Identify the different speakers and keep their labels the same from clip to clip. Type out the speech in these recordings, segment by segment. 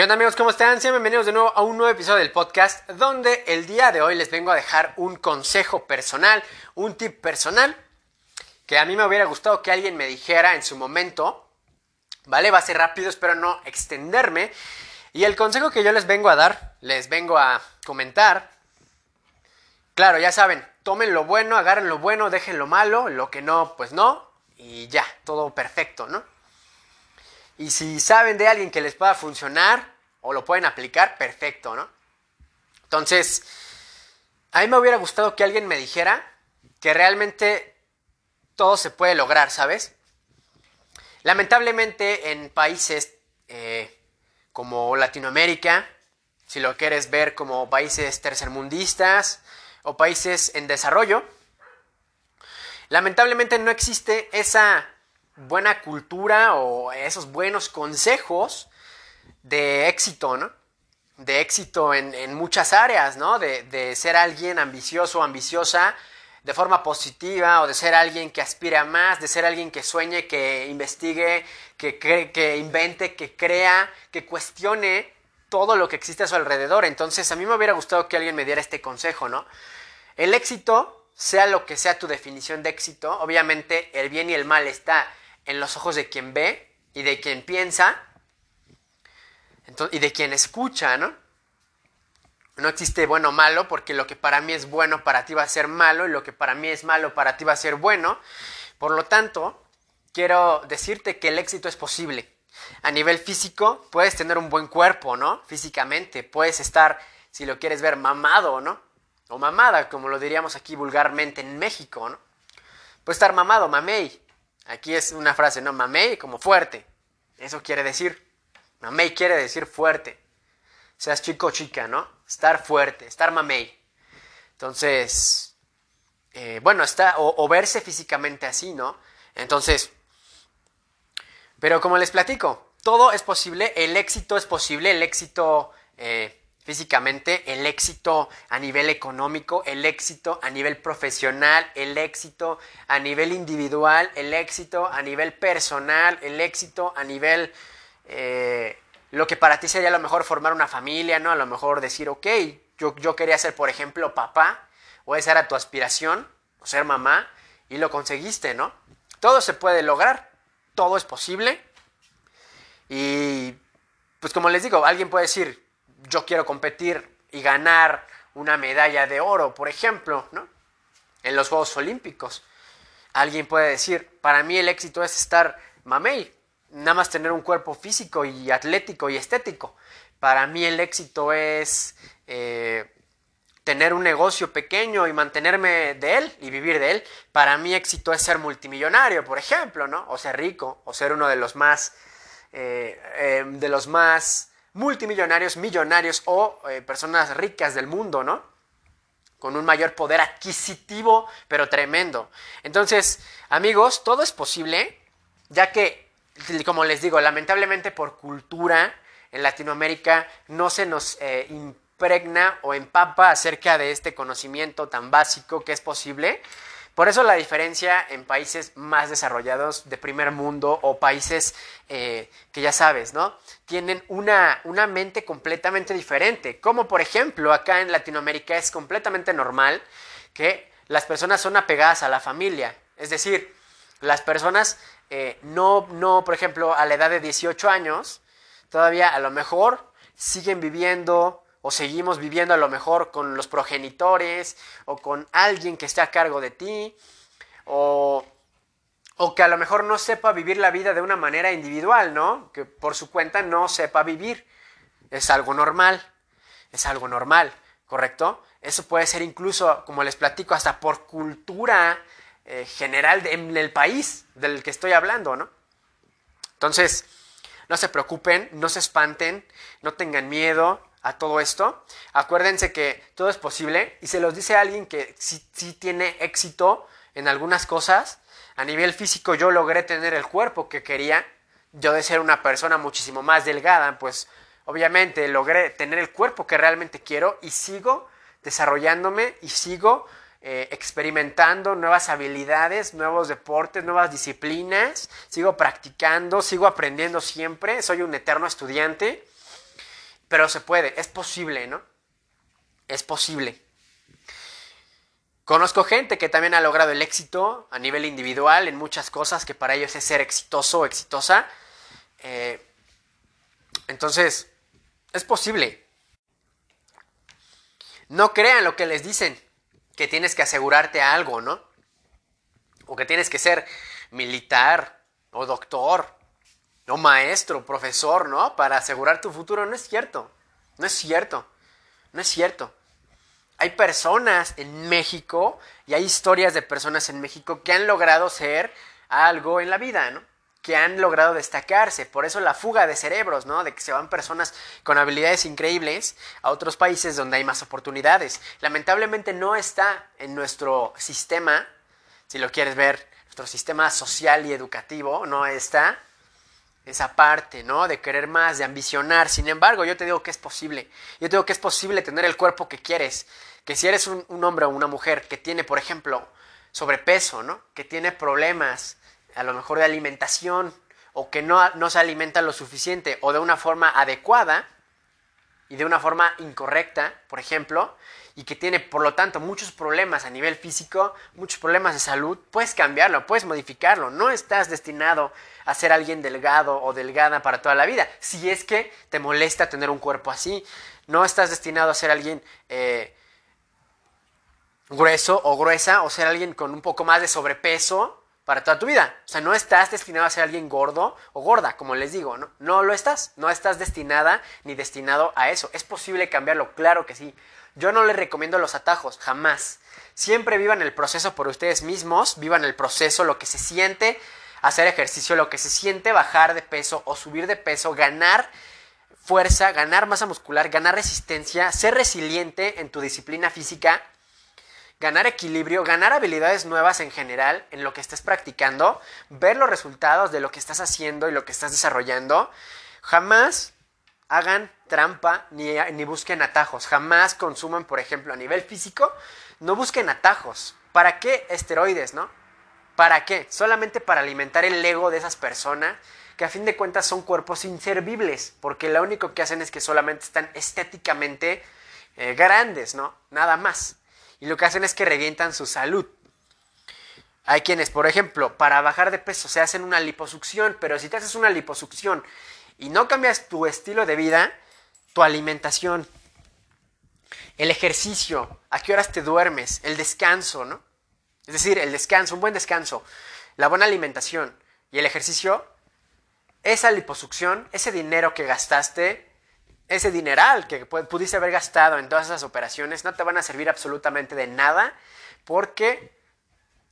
Speaker 1: ¿Qué onda amigos? ¿Cómo están? Sean bienvenidos de nuevo a un nuevo episodio del podcast donde el día de hoy les vengo a dejar un consejo personal, un tip personal que a mí me hubiera gustado que alguien me dijera en su momento. ¿Vale? Va a ser rápido, espero no extenderme. Y el consejo que yo les vengo a dar, les vengo a comentar. Claro, ya saben, tomen lo bueno, agarren lo bueno, dejen lo malo, lo que no, pues no. Y ya, todo perfecto, ¿no? Y si saben de alguien que les pueda funcionar o lo pueden aplicar, perfecto, ¿no? Entonces, a mí me hubiera gustado que alguien me dijera que realmente todo se puede lograr, ¿sabes? Lamentablemente en países eh, como Latinoamérica, si lo quieres ver como países tercermundistas o países en desarrollo, lamentablemente no existe esa buena cultura o esos buenos consejos de éxito, ¿no? De éxito en, muchas áreas, ¿no? De, ser alguien ambicioso o ambiciosa de forma positiva o de ser alguien que aspire a más, de ser alguien que sueñe, que investigue, que, que invente, que crea, que cuestione todo lo que existe a su alrededor. Entonces a mí me hubiera gustado que alguien me diera este consejo, ¿no? El éxito, sea lo que sea tu definición de éxito, obviamente el bien y el mal está en los ojos de quien ve y de quien piensa y de quien escucha, ¿no? No existe bueno o malo porque lo que para mí es bueno para ti va a ser malo y lo que para mí es malo para ti va a ser bueno. Por lo tanto, quiero decirte que el éxito es posible. A nivel físico, puedes tener un buen cuerpo, ¿no? Físicamente, puedes estar, si lo quieres ver, mamado, ¿no? O mamada, como lo diríamos aquí vulgarmente en México, ¿no? Puedes estar mamado, mamey. Aquí es una frase, ¿no? Mamey como fuerte. Eso quiere decir. Mamey quiere decir fuerte. Seas chico o chica, ¿no? Estar fuerte, estar mamey. Entonces, eh, bueno, está, o, verse físicamente así, ¿no? Entonces, pero como les platico, todo es posible, el éxito es posible, el éxito eh, físicamente, el éxito a nivel económico, el éxito a nivel profesional, el éxito a nivel individual, el éxito a nivel personal, el éxito a nivel eh, lo que para ti sería a lo mejor formar una familia, ¿no? A lo mejor decir, ok, yo, yo quería ser, por ejemplo, papá, o esa era tu aspiración, o ser mamá, y lo conseguiste, ¿no? Todo se puede lograr, todo es posible. Y pues como les digo, alguien puede decir, yo quiero competir y ganar una medalla de oro, por ejemplo, ¿no? En los Juegos Olímpicos. Alguien puede decir, para mí el éxito es estar mamey, nada más tener un cuerpo físico y atlético y estético. Para mí el éxito es eh, tener un negocio pequeño y mantenerme de él y vivir de él. Para mí éxito es ser multimillonario, por ejemplo, ¿no? O ser rico, o ser uno de los más, eh, eh, de los más multimillonarios, millonarios o eh, personas ricas del mundo, ¿no? Con un mayor poder adquisitivo, pero tremendo. Entonces, amigos, todo es posible, ya que, como les digo, lamentablemente por cultura en Latinoamérica no se nos eh, impregna o empapa acerca de este conocimiento tan básico que es posible. Por eso la diferencia en países más desarrollados de primer mundo o países eh, que ya sabes, ¿no? Tienen una, una mente completamente diferente. Como por ejemplo acá en Latinoamérica es completamente normal que las personas son apegadas a la familia. Es decir, las personas eh, no, no, por ejemplo, a la edad de 18 años, todavía a lo mejor siguen viviendo o seguimos viviendo a lo mejor con los progenitores o con alguien que esté a cargo de ti o, o que a lo mejor no sepa vivir la vida de una manera individual, ¿no? Que por su cuenta no sepa vivir. Es algo normal, es algo normal, ¿correcto? Eso puede ser incluso, como les platico, hasta por cultura eh, general en el país del que estoy hablando, ¿no? Entonces, no se preocupen, no se espanten, no tengan miedo, a todo esto, acuérdense que todo es posible y se los dice alguien que sí, tiene éxito en algunas cosas. A nivel físico yo logré tener el cuerpo que quería, yo de ser una persona muchísimo más delgada, pues obviamente logré tener el cuerpo que realmente quiero y sigo desarrollándome y sigo eh, experimentando nuevas habilidades, nuevos deportes, nuevas disciplinas, sigo practicando, sigo aprendiendo siempre, soy un eterno estudiante pero se puede, es posible, ¿no? Es posible. Conozco gente que también ha logrado el éxito a nivel individual en muchas cosas que para ellos es ser exitoso o exitosa. Eh, entonces, es posible. No crean lo que les dicen, que tienes que asegurarte algo, ¿no? O que tienes que ser militar o doctor o maestro, profesor, ¿no? Para asegurar tu futuro. No es cierto. No es cierto. No es cierto. Hay personas en México y hay historias de personas en México que han logrado ser algo en la vida, ¿no? que han logrado destacarse. Por eso la fuga de cerebros, ¿no? De que se van personas con habilidades increíbles a otros países donde hay más oportunidades. Lamentablemente no está en nuestro sistema, si lo quieres ver, nuestro sistema social y educativo, no está esa parte, ¿no? De querer más, de ambicionar. Sin embargo, yo te digo que es posible. Yo te digo que es posible tener el cuerpo que quieres. Que si eres un, hombre o una mujer que tiene, por ejemplo, sobrepeso, ¿no? Que tiene problemas a lo mejor de alimentación o que no, no se alimenta lo suficiente o de una forma adecuada y de una forma incorrecta, por ejemplo, y que tiene por lo tanto muchos problemas a nivel físico, muchos problemas de salud, puedes cambiarlo, puedes modificarlo. No estás destinado a ser alguien delgado o delgada para toda la vida. Si es que te molesta tener un cuerpo así, no estás destinado a ser alguien eh, grueso o gruesa o ser alguien con un poco más de sobrepeso para toda tu vida. O sea, no estás destinado a ser alguien gordo o gorda, como les digo, ¿no? No lo estás. No estás destinada ni destinado a eso. ¿Es posible cambiarlo? Claro que sí. Yo no les recomiendo los atajos, jamás. Siempre vivan el proceso por ustedes mismos, vivan el proceso, lo que se siente hacer ejercicio, lo que se siente bajar de peso o subir de peso, ganar fuerza, ganar masa muscular, ganar resistencia, ser resiliente en tu disciplina física ganar equilibrio, ganar habilidades nuevas en general en lo que estés practicando, ver los resultados de lo que estás haciendo y lo que estás desarrollando. Jamás hagan trampa ni, ni busquen atajos. Jamás consuman, por ejemplo, a nivel físico, no busquen atajos. ¿Para qué esteroides, no? ¿Para qué? Solamente para alimentar el ego de esas personas que a fin de cuentas son cuerpos inservibles, porque lo único que hacen es que solamente están estéticamente eh, grandes, ¿no? Nada más y lo que hacen es que revientan su salud. Hay quienes, por ejemplo, para bajar de peso se hacen una liposucción, pero si te haces una liposucción y no cambias tu estilo de vida, tu alimentación, el ejercicio, a qué horas te duermes, el descanso, ¿no? Es decir, el descanso, un buen descanso, la buena alimentación y el ejercicio, esa liposucción, ese dinero que gastaste, ese dineral que pudiste haber gastado en todas esas operaciones no te van a servir absolutamente de nada porque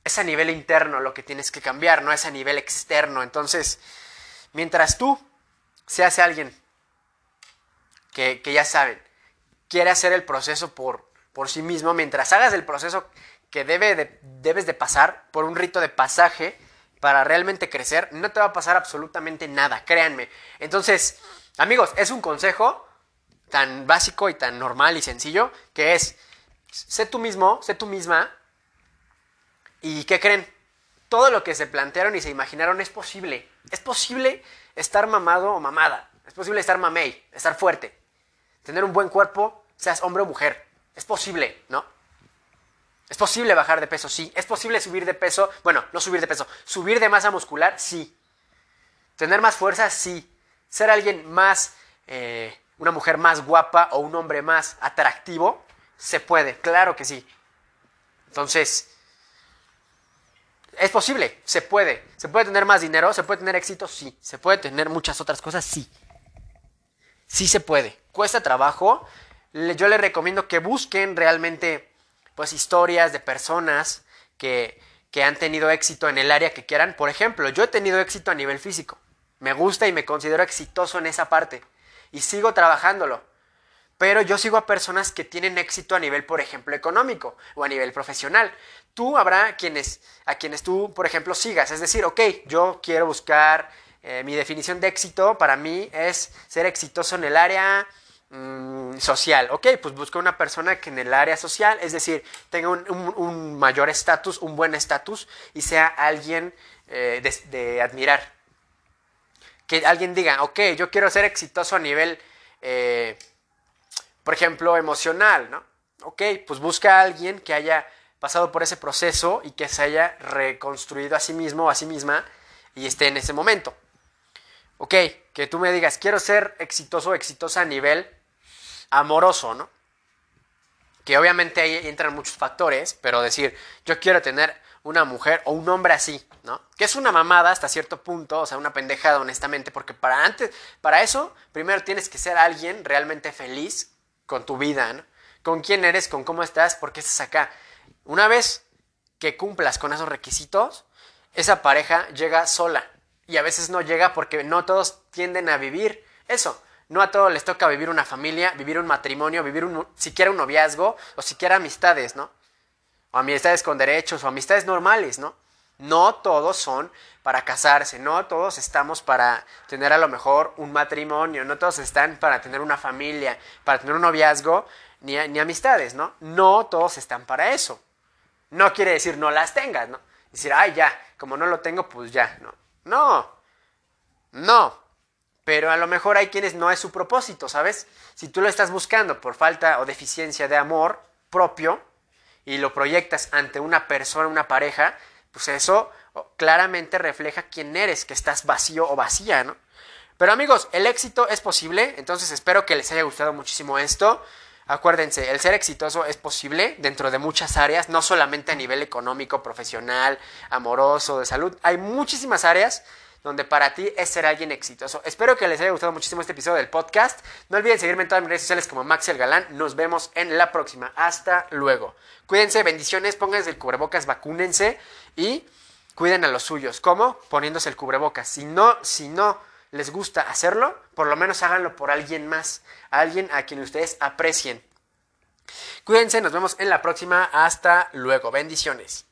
Speaker 1: es a nivel interno lo que tienes que cambiar, no es a nivel externo. Entonces, mientras tú seas alguien que, ya saben, quiere hacer el proceso por, por sí mismo, mientras hagas el proceso que debe debes de pasar por un rito de pasaje para realmente crecer, no te va a pasar absolutamente nada, créanme. Entonces, amigos, es un consejo, tan básico y tan normal y sencillo, que es, sé tú mismo, sé tú misma, y ¿qué creen? Todo lo que se plantearon y se imaginaron es posible. Es posible estar mamado o mamada. Es posible estar mamey, estar fuerte. Tener un buen cuerpo, seas hombre o mujer. Es posible, ¿no? Es posible bajar de peso, sí. Es posible subir de peso, bueno, no subir de peso, subir de masa muscular, sí. Tener más fuerza, sí. Ser alguien más eh, una mujer más guapa o un hombre más atractivo? Se puede, claro que sí. Entonces, es posible, se puede. ¿Se puede tener más dinero? ¿Se puede tener éxito? Sí. ¿Se puede tener muchas otras cosas? Sí. Sí se puede. Cuesta trabajo. Yo les recomiendo que busquen realmente pues historias de personas que, que han tenido éxito en el área que quieran. Por ejemplo, yo he tenido éxito a nivel físico. Me gusta y me considero exitoso en esa parte y sigo trabajándolo. Pero yo sigo a personas que tienen éxito a nivel, por ejemplo, económico o a nivel profesional. Tú habrá quienes, a quienes tú, por ejemplo, sigas. Es decir, ok, yo quiero buscar, eh, mi definición de éxito para mí es ser exitoso en el área mm, social. Ok, pues busco una persona que en el área social, es decir, tenga un, mayor estatus, un buen estatus y sea alguien eh, de admirar que alguien diga, ok, yo quiero ser exitoso a nivel, eh, por ejemplo, emocional, ¿no? Ok, pues busca a alguien que haya pasado por ese proceso y que se haya reconstruido a sí mismo o a sí misma y esté en ese momento. Ok, que tú me digas, quiero ser exitoso o exitosa a nivel amoroso, ¿no? Que obviamente ahí entran muchos factores, pero decir, yo quiero tener una mujer o un hombre así, ¿no? Que es una mamada hasta cierto punto, o sea, una pendejada honestamente, porque para antes, para eso, primero tienes que ser alguien realmente feliz con tu vida, ¿no? Con quién eres, con cómo estás, por qué estás acá. Una vez que cumplas con esos requisitos, esa pareja llega sola. Y a veces no llega porque no todos tienden a vivir eso. No a todos les toca vivir una familia, vivir un matrimonio, vivir un, siquiera un noviazgo o siquiera amistades, ¿no? O amistades con derechos o amistades normales, ¿no? No todos son para casarse, no todos estamos para tener a lo mejor un matrimonio, no todos están para tener una familia, para tener un noviazgo, ni, ni amistades, ¿no? No todos están para eso. No quiere decir no las tengas, ¿no? Decir, ay, ya, como no lo tengo, pues ya, ¿no? No, no. Pero a lo mejor hay quienes no es su propósito, ¿sabes? Si tú lo estás buscando por falta o deficiencia de amor propio y lo proyectas ante una persona, una pareja, pues eso claramente refleja quién eres, que estás vacío o vacía, ¿no? Pero amigos, el éxito es posible, entonces espero que les haya gustado muchísimo esto. Acuérdense, el ser exitoso es posible dentro de muchas áreas, no solamente a nivel económico, profesional, amoroso, de salud. Hay muchísimas áreas donde para ti es ser alguien exitoso. Espero que les haya gustado muchísimo este episodio del podcast. No olviden seguirme en todas mis redes sociales como Maxi el Galán. Nos vemos en la próxima. Hasta luego. Cuídense, bendiciones, pónganse el cubrebocas, vacúnense y cuiden a los suyos. ¿Cómo? Poniéndose el cubrebocas. Si no, si no les gusta hacerlo, por lo menos háganlo por alguien más, alguien a quien ustedes aprecien. Cuídense, nos vemos en la próxima. Hasta luego. Bendiciones.